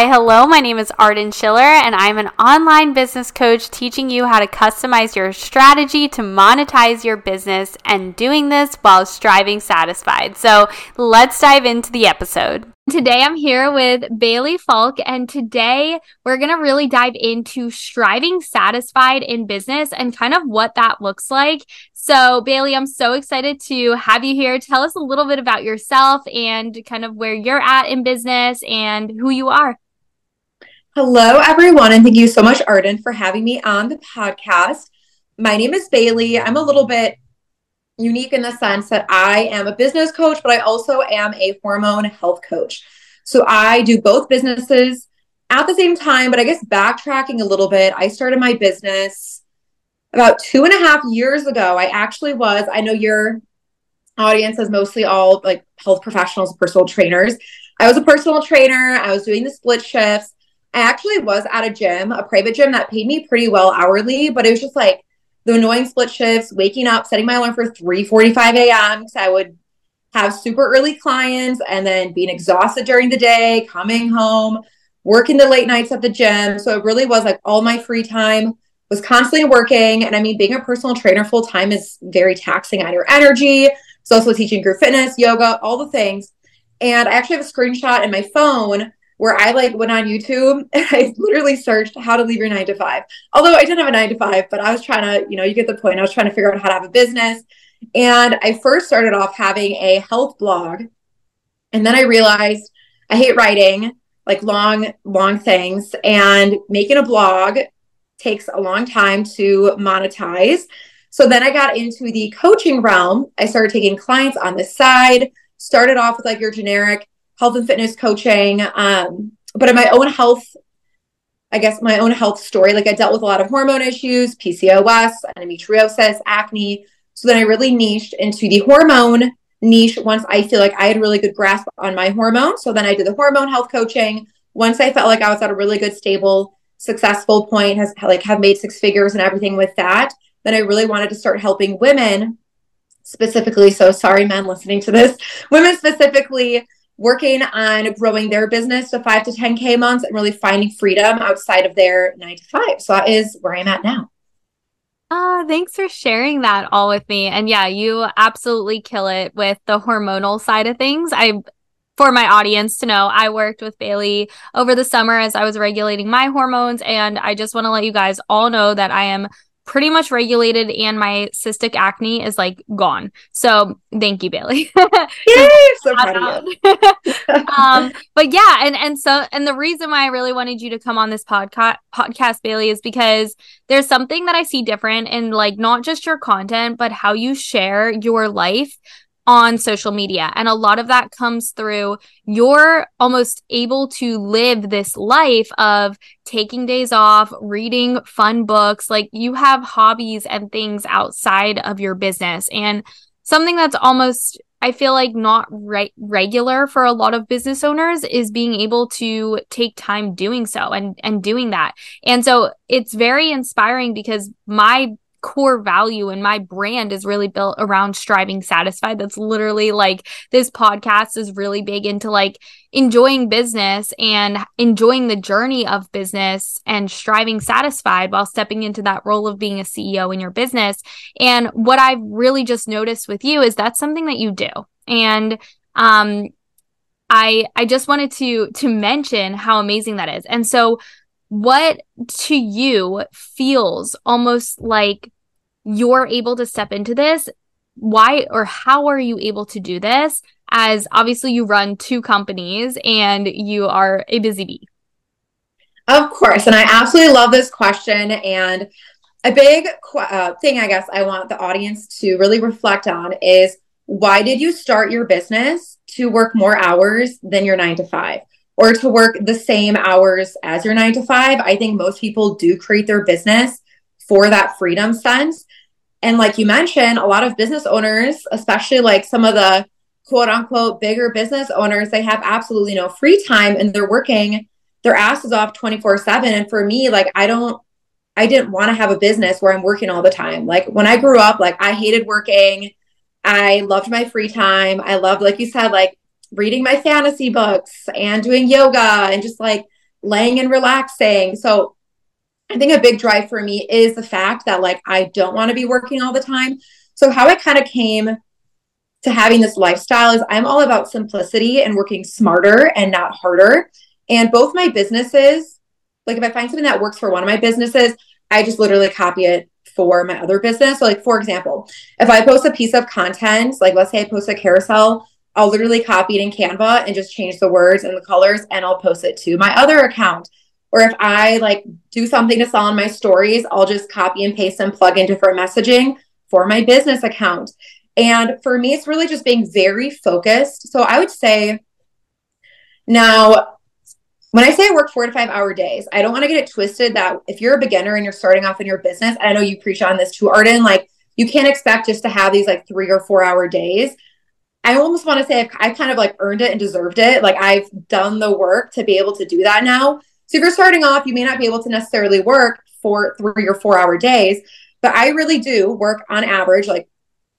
Hi, hello. My name is Arden Schiller, and I'm an online business coach teaching you how to customize your strategy to monetize your business and doing this while striving satisfied. So let's dive into the episode. Today I'm here with Baylee Falk, and today we're going to really dive into striving satisfied in business and kind of what that looks like. So, Baylee, I'm so excited to have you here. Tell us a little bit about yourself and kind of where you're at in business and who you are. Hello, everyone, and thank you so much, Arden, for having me on the podcast. My name is Baylee. I'm a little bit unique in the sense that I am a business coach, but I also am a hormone health coach. So I do both businesses at the same time, but I guess backtracking a little bit, I started my business about two and a half years ago. I actually was, I know your audience is mostly all like health professionals, personal trainers. I was a personal trainer, I was doing the split shifts. I actually was at a gym, a private gym that paid me pretty well hourly, but it was just like the annoying split shifts, waking up, setting my alarm for 3:45 a.m. because I would have super early clients and then being exhausted during the day, coming home, working the late nights at the gym. So it really was like all my free time was constantly working. And I mean, being a personal trainer full time is very taxing on your energy. It's also teaching group fitness, yoga, all the things. And I actually have a screenshot in my phone where I like went on YouTube and I literally searched how to leave your nine to five. Although I didn't have a nine to five, but I was trying to, you know, you get the point. I was trying to figure out how to have a business. And I first started off having a health blog. And then I realized I hate writing like long, long things. And making a blog takes a long time to monetize. So then I got into the coaching realm. I started taking clients on the side, started off with like your generic health and fitness coaching. Um, but in my own health, I guess my own health story, like I dealt with a lot of hormone issues, PCOS, endometriosis, acne. So then I really niched into the hormone niche once I feel like I had really good grasp on my hormones. So then I did the hormone health coaching. Once I felt like I was at a really good, stable, successful point, has like have made six figures and everything with that, then I really wanted to start helping women specifically. So sorry, men listening to this, women specifically working on growing their business to five to 10K months and really finding freedom outside of their nine to five. So that is where I'm at now. Uh, thanks for sharing that all with me. And yeah, you absolutely kill it with the hormonal side of things. I for my audience to know, I worked with Baylee over the summer as I was regulating my hormones. And I just want to let you guys all know that I am pretty much regulated and my cystic acne is like gone. So thank you, Baylee. Yay! so proud um, but yeah, and and so and the reason why I really wanted you to come on this podcast podcast, Baylee, is because there's something that I see different in like not just your content, but how you share your life on social media. And a lot of that comes through you're almost able to live this life of taking days off, reading fun books. Like you have hobbies and things outside of your business. And something that's almost I feel like not re- regular for a lot of business owners is being able to take time doing so and and doing that. And so it's very inspiring because my core value and my brand is really built around striving satisfied. That's literally like this podcast is really big into like enjoying business and enjoying the journey of business and striving satisfied while stepping into that role of being a CEO in your business. And what I've really just noticed with you is that's something that you do. And um I I just wanted to to mention how amazing that is. And so what to you feels almost like you're able to step into this? Why or how are you able to do this? As obviously you run two companies and you are a busy bee. Of course. And i absolutely love this question. And a big uh, thing i guess i want the audience to really reflect on is why did you start your business to work more hours than your nine to five or to work the same hours as your nine to five. I think most people do create their business for that freedom sense. And like you mentioned, a lot of business owners, especially like some of the quote unquote bigger business owners, they have absolutely no free time and they're working their asses off 24 7. And for me, like, I don't, I didn't want to have a business where I'm working all the time. Like, when I grew up, like, I hated working. I loved my free time. I loved, like you said, like reading my fantasy books and doing yoga and just like laying and relaxing. So I think a big drive for me is the fact that like I don't want to be working all the time. So how I kind of came to having this lifestyle is I'm all about simplicity and working smarter and not harder. And both my businesses, like if I find something that works for one of my businesses, I just literally copy it for my other business. So like for example, if I post a piece of content, like let's say I post a carousel, I'll literally copy it in Canva and just change the words and the colors and I'll post it to my other account. Or if I like do something to sell on my stories, I'll just copy and paste and plug in different messaging for my business account. And for me, it's really just being very focused. So I would say now, when I say I work four to five hour days, I don't want to get it twisted that if you're a beginner and you're starting off in your business, I know you preach on this too, Arden, like you can't expect just to have these like three or four hour days. I almost want to say I've, I kind of like earned it and deserved it. Like I've done the work to be able to do that now. So if you're starting off, you may not be able to necessarily work for three or four hour days, but I really do work on average. Like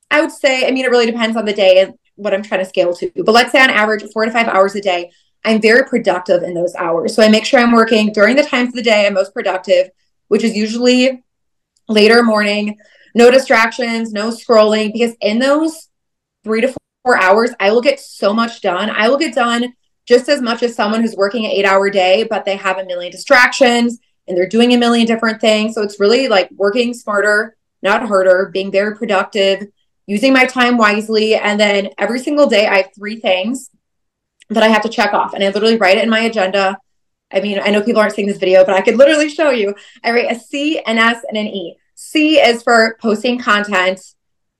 I would say, I mean, it really depends on the day and what I'm trying to scale to. But let's say on average, four to five hours a day. I'm very productive in those hours. So I make sure I'm working during the times of the day I'm most productive, which is usually later morning, no distractions, no scrolling, because in those three to four hours, I will get so much done. I will get done just as much as someone who's working an eight hour day, but they have a million distractions and they're doing a million different things. So it's really like working smarter, not harder, being very productive, using my time wisely. And then every single day, I have three things that I have to check off. And I literally write it in my agenda. I mean, I know people aren't seeing this video, but I could literally show you. I write a C, an S, and an E. C is for posting content.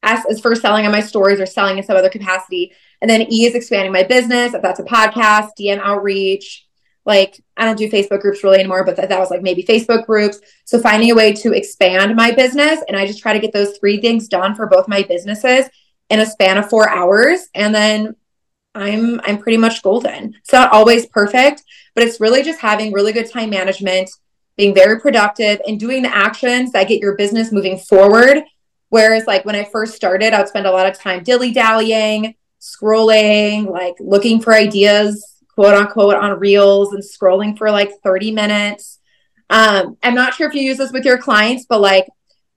S is for selling on my stories or selling in some other capacity. And then E is expanding my business, if that's a podcast, DM outreach. Like, I don't do Facebook groups really anymore, but that, that was like maybe Facebook groups. So, finding a way to expand my business. And I just try to get those three things done for both my businesses in a span of four hours. And then I'm I'm pretty much golden. It's not always perfect, but it's really just having really good time management, being very productive and doing the actions that get your business moving forward. Whereas like when I first started, I'd spend a lot of time dilly-dallying, scrolling, like looking for ideas, quote unquote, on reels and scrolling for like 30 minutes. Um, I'm not sure if you use this with your clients, but like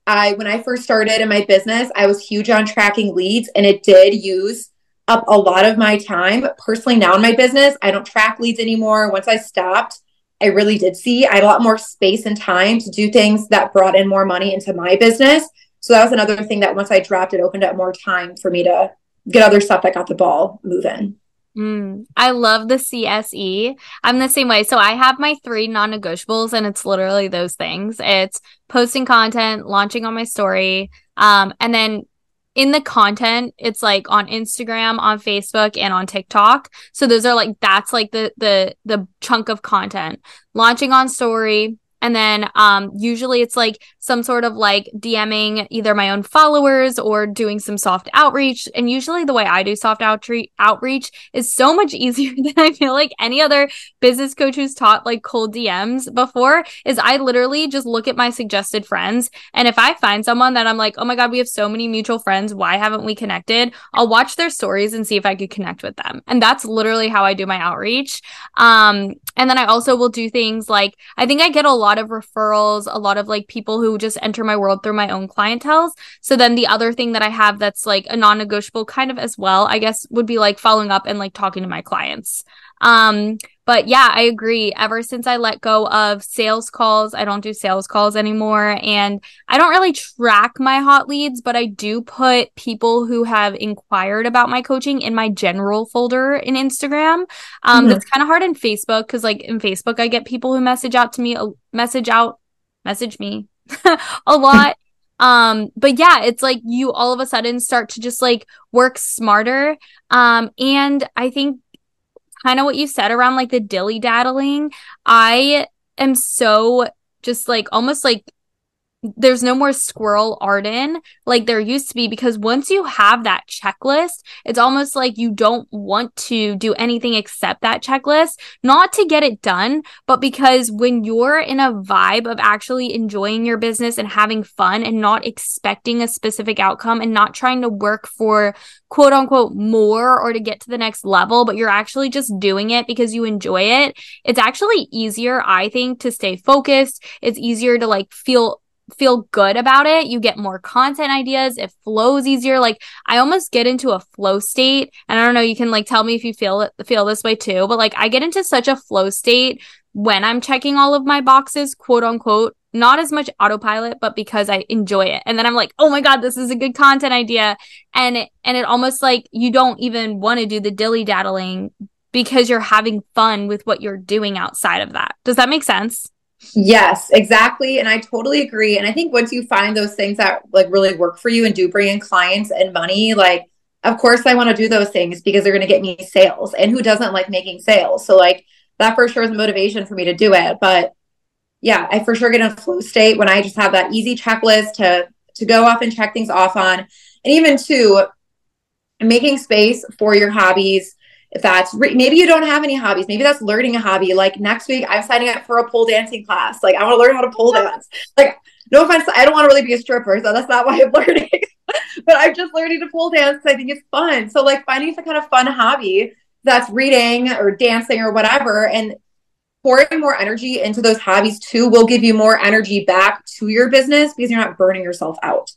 I when I first started in my business, I was huge on tracking leads and it did use up a lot of my time. Personally, now in my business, I don't track leads anymore. Once I stopped, I really did see I had a lot more space and time to do things that brought in more money into my business. So that was another thing that once I dropped, it opened up more time for me to get other stuff that got the ball moving. Mm, I love the CSE. I'm the same way. So I have my three non negotiables, and it's literally those things it's posting content, launching on my story, um, and then in the content, it's like on Instagram, on Facebook, and on TikTok. So those are like that's like the the the chunk of content. Launching on story, and then um, usually it's like some sort of like DMing either my own followers or doing some soft outreach. And usually the way I do soft outreach outreach is so much easier than I feel like any other business coach who's taught like cold DMs before is I literally just look at my suggested friends. And if I find someone that I'm like, oh my God, we have so many mutual friends. Why haven't we connected? I'll watch their stories and see if I could connect with them. And that's literally how I do my outreach. Um, and then I also will do things like I think I get a lot of referrals, a lot of like people who just enter my world through my own clientels. So then the other thing that I have that's like a non-negotiable kind of as well, I guess would be like following up and like talking to my clients. Um, but yeah, I agree. Ever since I let go of sales calls, I don't do sales calls anymore. And I don't really track my hot leads, but I do put people who have inquired about my coaching in my general folder in Instagram. Um, mm-hmm. That's kind of hard in Facebook because, like, in Facebook, I get people who message out to me, uh, message out, message me a lot. um but yeah it's like you all of a sudden start to just like work smarter um and i think kind of what you said around like the dilly daddling. I am so just like almost like there's no more squirrel Arden like there used to be because once you have that checklist, it's almost like you don't want to do anything except that checklist, not to get it done, but because when you're in a vibe of actually enjoying your business and having fun and not expecting a specific outcome and not trying to work for quote unquote more or to get to the next level, but you're actually just doing it because you enjoy it, it's actually easier, I think, to stay focused. It's easier to like feel feel good about it. You get more content ideas. It flows easier. Like I almost get into a flow state. And I don't know, you can like tell me if you feel it, feel this way too, but like I get into such a flow state when I'm checking all of my boxes, quote unquote, not as much autopilot, but because I enjoy it. And then I'm like, oh my God, this is a good content idea. And it, and it almost like you don't even want to do the dilly daddling because you're having fun with what you're doing outside of that. Does that make sense? Yes, exactly. And I totally agree. And I think once you find those things that like really work for you and do bring in clients and money, like, of course, I want to do those things because they're going to get me sales. And who doesn't like making sales? So, like, that for sure is a motivation for me to do it. But yeah, I for sure get in a flow state when I just have that easy checklist to to go off and check things off on. And even to making space for your hobbies if that's re- maybe you don't have any hobbies maybe that's learning a hobby. Like next week i'm signing up for a pole dancing class. Like i want to learn how to pole dance. Like no offense i don't want to really be a stripper so that's not why i'm learning. But i'm just learning to pole dance because i think it's fun. So like finding some kind of fun hobby that's reading or dancing or whatever and pouring more energy into those hobbies too will give you more energy back to your business because you're not burning yourself out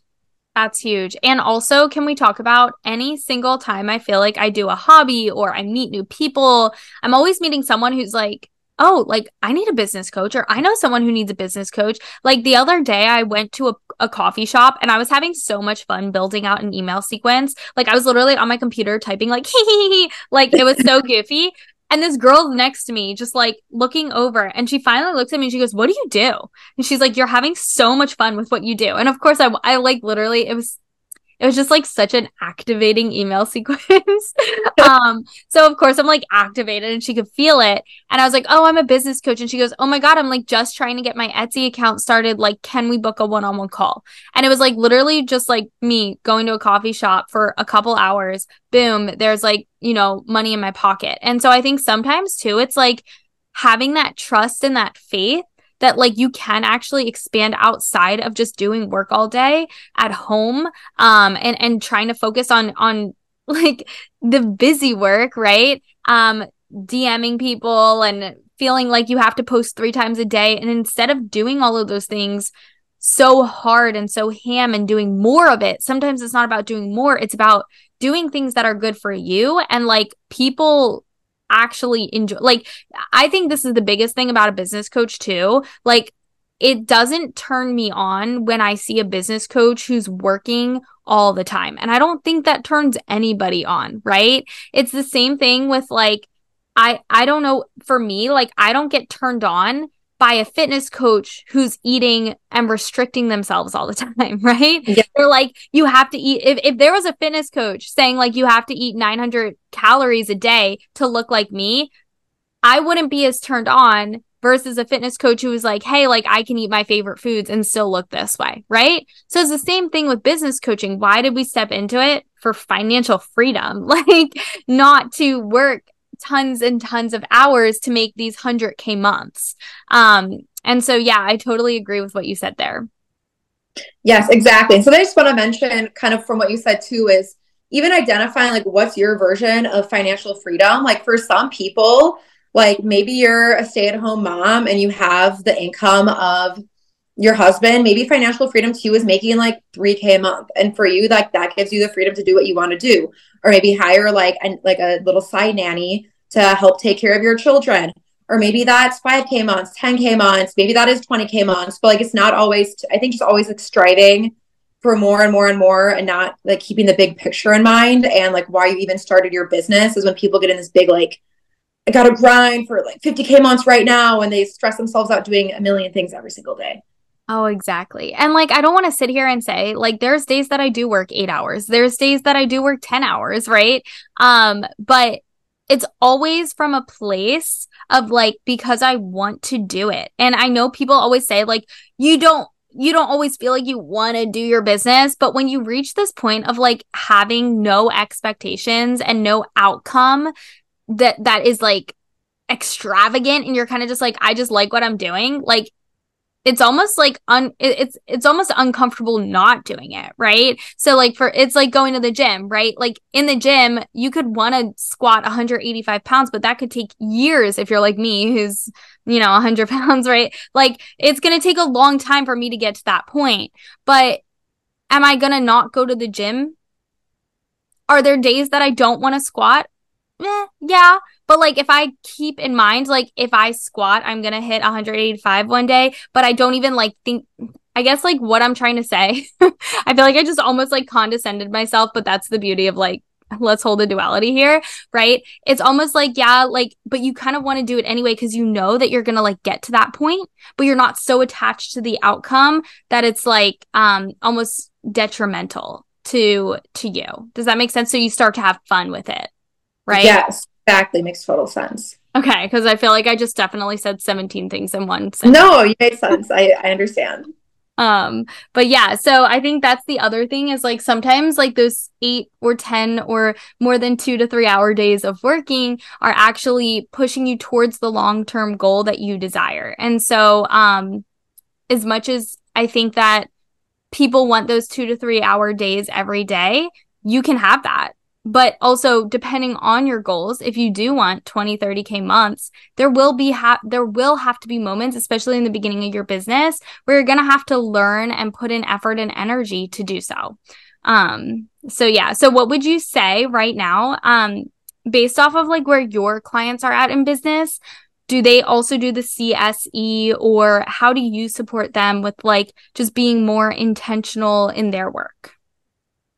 that's huge. And also, can we talk about any single time I feel like I do a hobby or I meet new people? I'm always meeting someone who's like, oh, like I need a business coach or I know someone who needs a business coach. Like the other day, I went to a, a coffee shop and I was having so much fun building out an email sequence. Like I was literally on my computer typing like, hee hee hee, like it was so goofy. And this girl's next to me, just like looking over. And she finally looks at me and she goes, What do you do? And she's like, You're having so much fun with what you do. And of course, I, I like literally, it was it was just like such an activating email sequence. um, so of course I'm like activated and she could feel it. And I was like, Oh, I'm a business coach. And she goes, Oh my God, I'm like just trying to get my Etsy account started. Like, can we book a one on one call? And it was like literally just like me going to a coffee shop for a couple hours. Boom, there's like, you know, money in my pocket. And so I think sometimes too, it's like having that trust and that faith that like you can actually expand outside of just doing work all day at home um and and trying to focus on on like the busy work right? Um dming people and feeling like you have to post 3 times a day. And instead of doing all of those things so hard and so ham and doing more of it sometimes it's not about doing more it's about doing things that are good for you. And like people actually enjoy like I think this is the biggest thing about a business coach too. Like it doesn't turn me on when I see a business coach who's working all the time. And I don't think that turns anybody on, right? It's the same thing with like I I don't know for me like I don't get turned on by a fitness coach who's eating and restricting themselves all the time, right? Yeah. They're like, you have to eat. If, if there was a fitness coach saying, like, you have to eat 900 calories a day to look like me, I wouldn't be as turned on versus a fitness coach who was like, hey, like, I can eat my favorite foods and still look this way, right? So it's the same thing with business coaching. Why did we step into it? For financial freedom, like, not to work tons and tons of hours to make these 100k months. Um and so yeah i totally agree with what you said there. Yes exactly. So i just want to mention kind of from what you said too is even identifying like what's your version of financial freedom like for some people like maybe you're a stay-at-home mom and you have the income of your husband maybe financial freedom to you is making like 3k a month. And for you like that gives you the freedom to do what you want to do. Or maybe hire like a, like a little side nanny to help take care of your children. Or maybe that's 5k months 10k months maybe that is 20k months but like it's not always i think just always like striving for more and more and more and not like keeping the big picture in mind. And like why you even started your business is when people get in this big like i gotta grind for like 50k months right now and they stress themselves out doing a million things every single day Oh, exactly. And like, I don't want to sit here and say, like, there's days that I do work eight hours. There's days that I do work 10 hours, right? Um, but it's always from a place of like, because I want to do it. And I know people always say, like, you don't you don't always feel like you want to do your business, but when you reach this point of like having no expectations and no outcome that that is like extravagant and you're kind of just like I just like what I'm doing, like it's almost like un it's it's almost uncomfortable not doing it right? So like for it's like going to the gym right? Like in the gym you could want to squat 185 pounds but that could take years if you're like me who's you know 100 pounds right? Like it's going to take a long time for me to get to that point. But am i going to not go to the gym? Are there days that i don't want to squat? Eh, yeah but like if I keep in mind, like if I squat, I'm gonna hit 185 one day, but I don't even like think I guess like what I'm trying to say. I feel like I just almost like condescended myself, but that's the beauty of like let's hold a duality here, right? It's almost like, yeah, like, but you kind of want to do it anyway because you know that you're going to like get to that point, but you're not so attached to the outcome that it's like um almost detrimental to to you. Does that make sense? So you start to have fun with it, right? Yes. Exactly. Makes total sense. Okay. Because I feel like I just definitely said 17 things in one sentence. No, you made sense. I, I understand. Um, but yeah, so I think that's the other thing is like sometimes like those eight or 10 or more than two to three hour days of working are actually pushing you towards the long term goal that you desire. And so, um, as much as I think that people want those two to three hour days every day, you can have that but also depending on your goals if you do want 20 30k months there will be ha- there will have to be moments especially in the beginning of your business where you're going to have to learn and put in effort and energy to do so. Um so yeah. So what would you say right now um based off of like where your clients are at in business do they also do the CSE or how do you support them with like just being more intentional in their work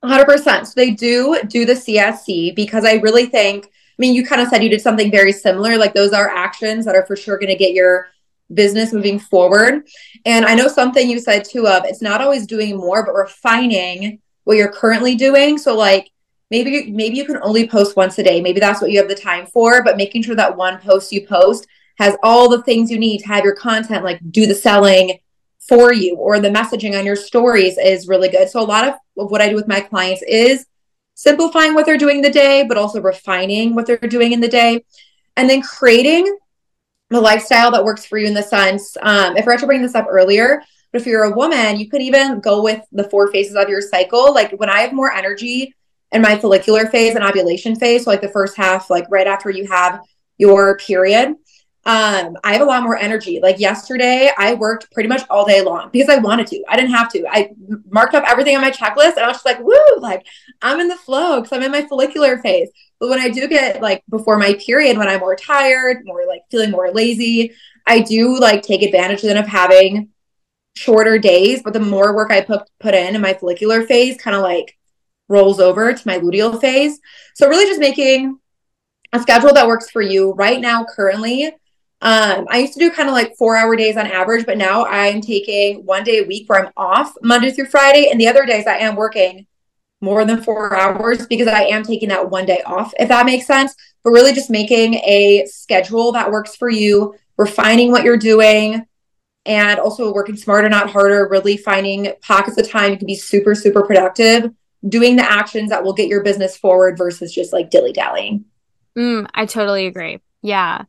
100%. So they do do the CSC because I really think, I mean, you kind of said you did something very similar. Like those are actions that are for sure going to get your business moving forward. And I know something you said too of it's not always doing more, but refining what you're currently doing. So like maybe maybe you can only post once a day. Maybe that's what you have the time for, but making sure that one post you post has all the things you need to have your content like do the selling, for you or the messaging on your stories is really good. So a lot of, of what I do with my clients is simplifying what they're doing the day, but also refining what they're doing in the day. And then creating the lifestyle that works for you in the sense, um, if I had to bring this up earlier, but if you're a woman, you could even go with the four phases of your cycle. Like when I have more energy in my follicular phase and ovulation phase, so like the first half, like right after you have your period, um, I have a lot more energy. Like yesterday, I worked pretty much all day long because I wanted to. I didn't have to. I marked up everything on my checklist and I was just like, woo, like I'm in the flow because I'm in my follicular phase. But when I do get like before my period, when I'm more tired, more like feeling more lazy, I do like take advantage then of having shorter days. But the more work I put put in in my follicular phase, kind of like rolls over to my luteal phase. So really just making a schedule that works for you right now currently um, I used to do kind of like four hour days on average, but now I'm taking one day a week where I'm off Monday through Friday. And the other days I am working more than four hours because I am taking that one day off, if that makes sense. But really just making a schedule that works for you, refining what you're doing, and also working smarter, not harder, really finding pockets of time you can be super, super productive, doing the actions that will get your business forward versus just like dilly dallying. Mm, I totally agree. Yeah.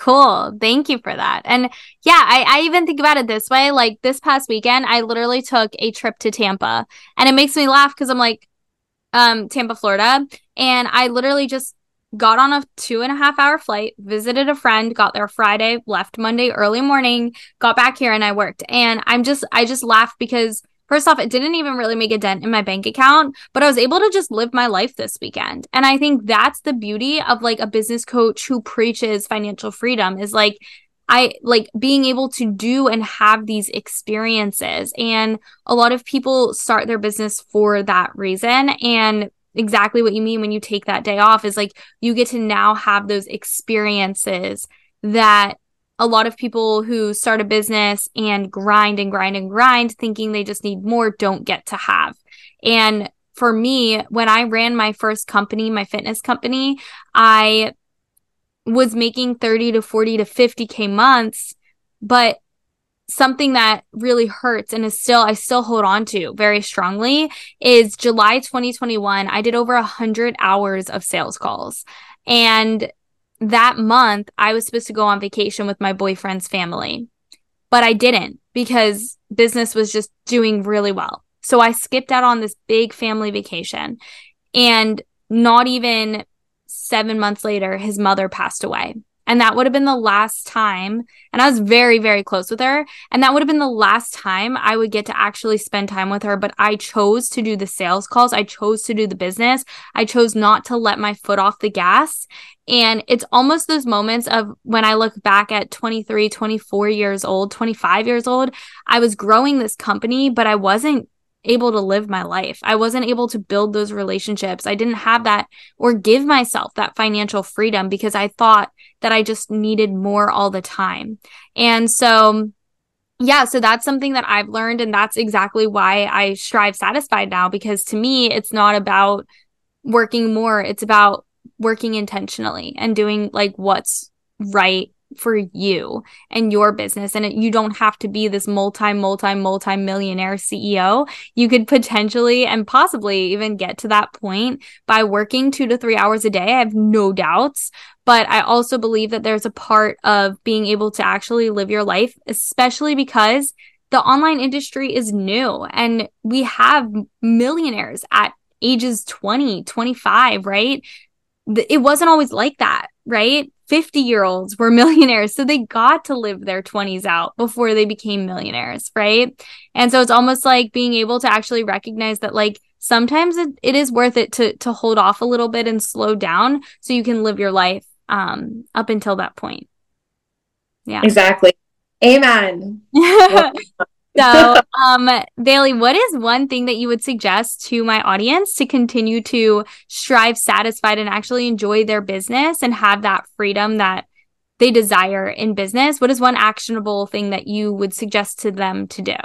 Cool. Thank you for that. And yeah, I, I even think about it this way. Like this past weekend, I literally took a trip to Tampa and it makes me laugh because I'm like, um, Tampa, Florida. And I literally just got on a two and a half hour flight, visited a friend, got there Friday, left Monday early morning, got back here and I worked. And I'm just, I just laugh because First off, it didn't even really make a dent in my bank account, but I was able to just live my life this weekend. And I think that's the beauty of like a business coach who preaches financial freedom is like, I like being able to do and have these experiences. And a lot of people start their business for that reason. And exactly what you mean when you take that day off is like you get to now have those experiences that a lot of people who start a business and grind and grind and grind thinking they just need more don't get to have. And for me, when I ran my first company, my fitness company, I was making 30 to 40 to 50k months, but something that really hurts and is still I still hold on to very strongly is July 2021 I did over 100 hours of sales calls and that month I was supposed to go on vacation with my boyfriend's family but I didn't because business was just doing really well. So I skipped out on this big family vacation and not even 7 months later his mother passed away and that would have been the last time. And I was very, very close with her. And that would have been the last time I would get to actually spend time with her. But I chose to do the sales calls. I chose to do the business. I chose not to let my foot off the gas. And it's almost those moments of when I look back at 23, 24 years old, 25 years old, I was growing this company, but I wasn't able to live my life. I wasn't able to build those relationships. I didn't have that or give myself that financial freedom because I thought that I just needed more all the time. And so, yeah, so that's something that I've learned. And that's exactly why I strive satisfied now because to me, it's not about working more, it's about working intentionally and doing like what's right for you and your business. And it, you don't have to be this multi, multi, multi millionaire CEO. You could potentially and possibly even get to that point by working two to three hours a day. I have no doubts. But I also believe that there's a part of being able to actually live your life, especially because the online industry is new and we have millionaires at ages 20, 25, right? It wasn't always like that, right? 50 year olds were millionaires. So they got to live their 20s out before they became millionaires, right? And so it's almost like being able to actually recognize that, like, sometimes it, it is worth it to to hold off a little bit and slow down so you can live your life um up until that point. Yeah. Exactly. Amen. So, um, Baylee, what is one thing that you would suggest to my audience to continue to strive satisfied and actually enjoy their business and have that freedom that they desire in business? What is one actionable thing that you would suggest to them to do?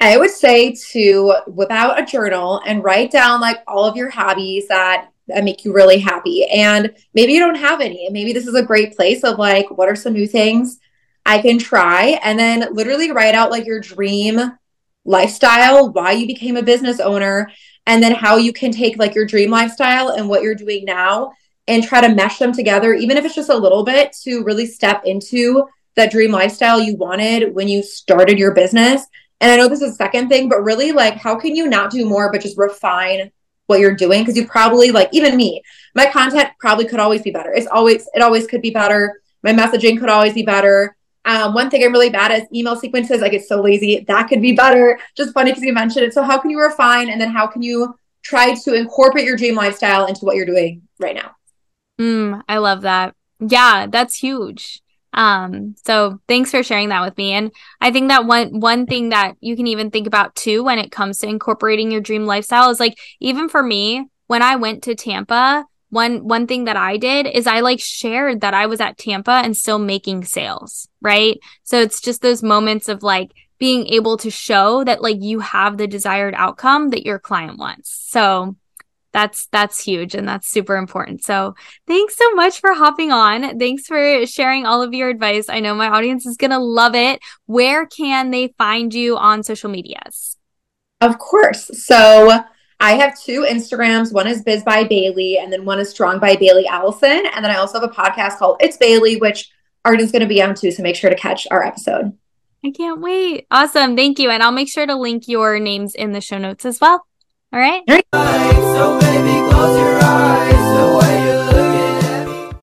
I would say to whip out a journal and write down like all of your hobbies that that make you really happy. And maybe you don't have any. And maybe this is a great place of like, what are some new things I can try and then literally write out like your dream lifestyle, why you became a business owner, and then how you can take like your dream lifestyle and what you're doing now and try to mesh them together, even if it's just a little bit to really step into that dream lifestyle you wanted when you started your business. And I know this is the second thing, but really like how can you not do more but just refine what you're doing? Because you probably like even me, my content probably could always be better. It's always it always could be better. My messaging could always be better. Um, one thing I'm really bad at is email sequences. I get so lazy. That could be better. Just funny because you mentioned it. So how can you refine and then how can you try to incorporate your dream lifestyle into what you're doing right now? Mm, I love that. Yeah, that's huge. Um, so thanks for sharing that with me. And I think that one one thing that you can even think about too when it comes to incorporating your dream lifestyle is like even for me, when I went to Tampa, one one thing that I did is I like shared that I was at Tampa and still making sales, right? So it's just those moments of like being able to show that like you have the desired outcome that your client wants. So that's that's huge and that's super important. So thanks so much for hopping on. Thanks for sharing all of your advice. I know my audience is going to love it. Where can they find you on social medias? Of course. So I have two Instagrams. One is Biz by Baylee, and then one is Strong by Baylee Allison. And then I also have a podcast called It's Baylee, which Arden's going to be on too. So make sure to catch our episode. I can't wait. Awesome. Thank you. And I'll make sure to link your names in the show notes as well. All right. All right. So baby,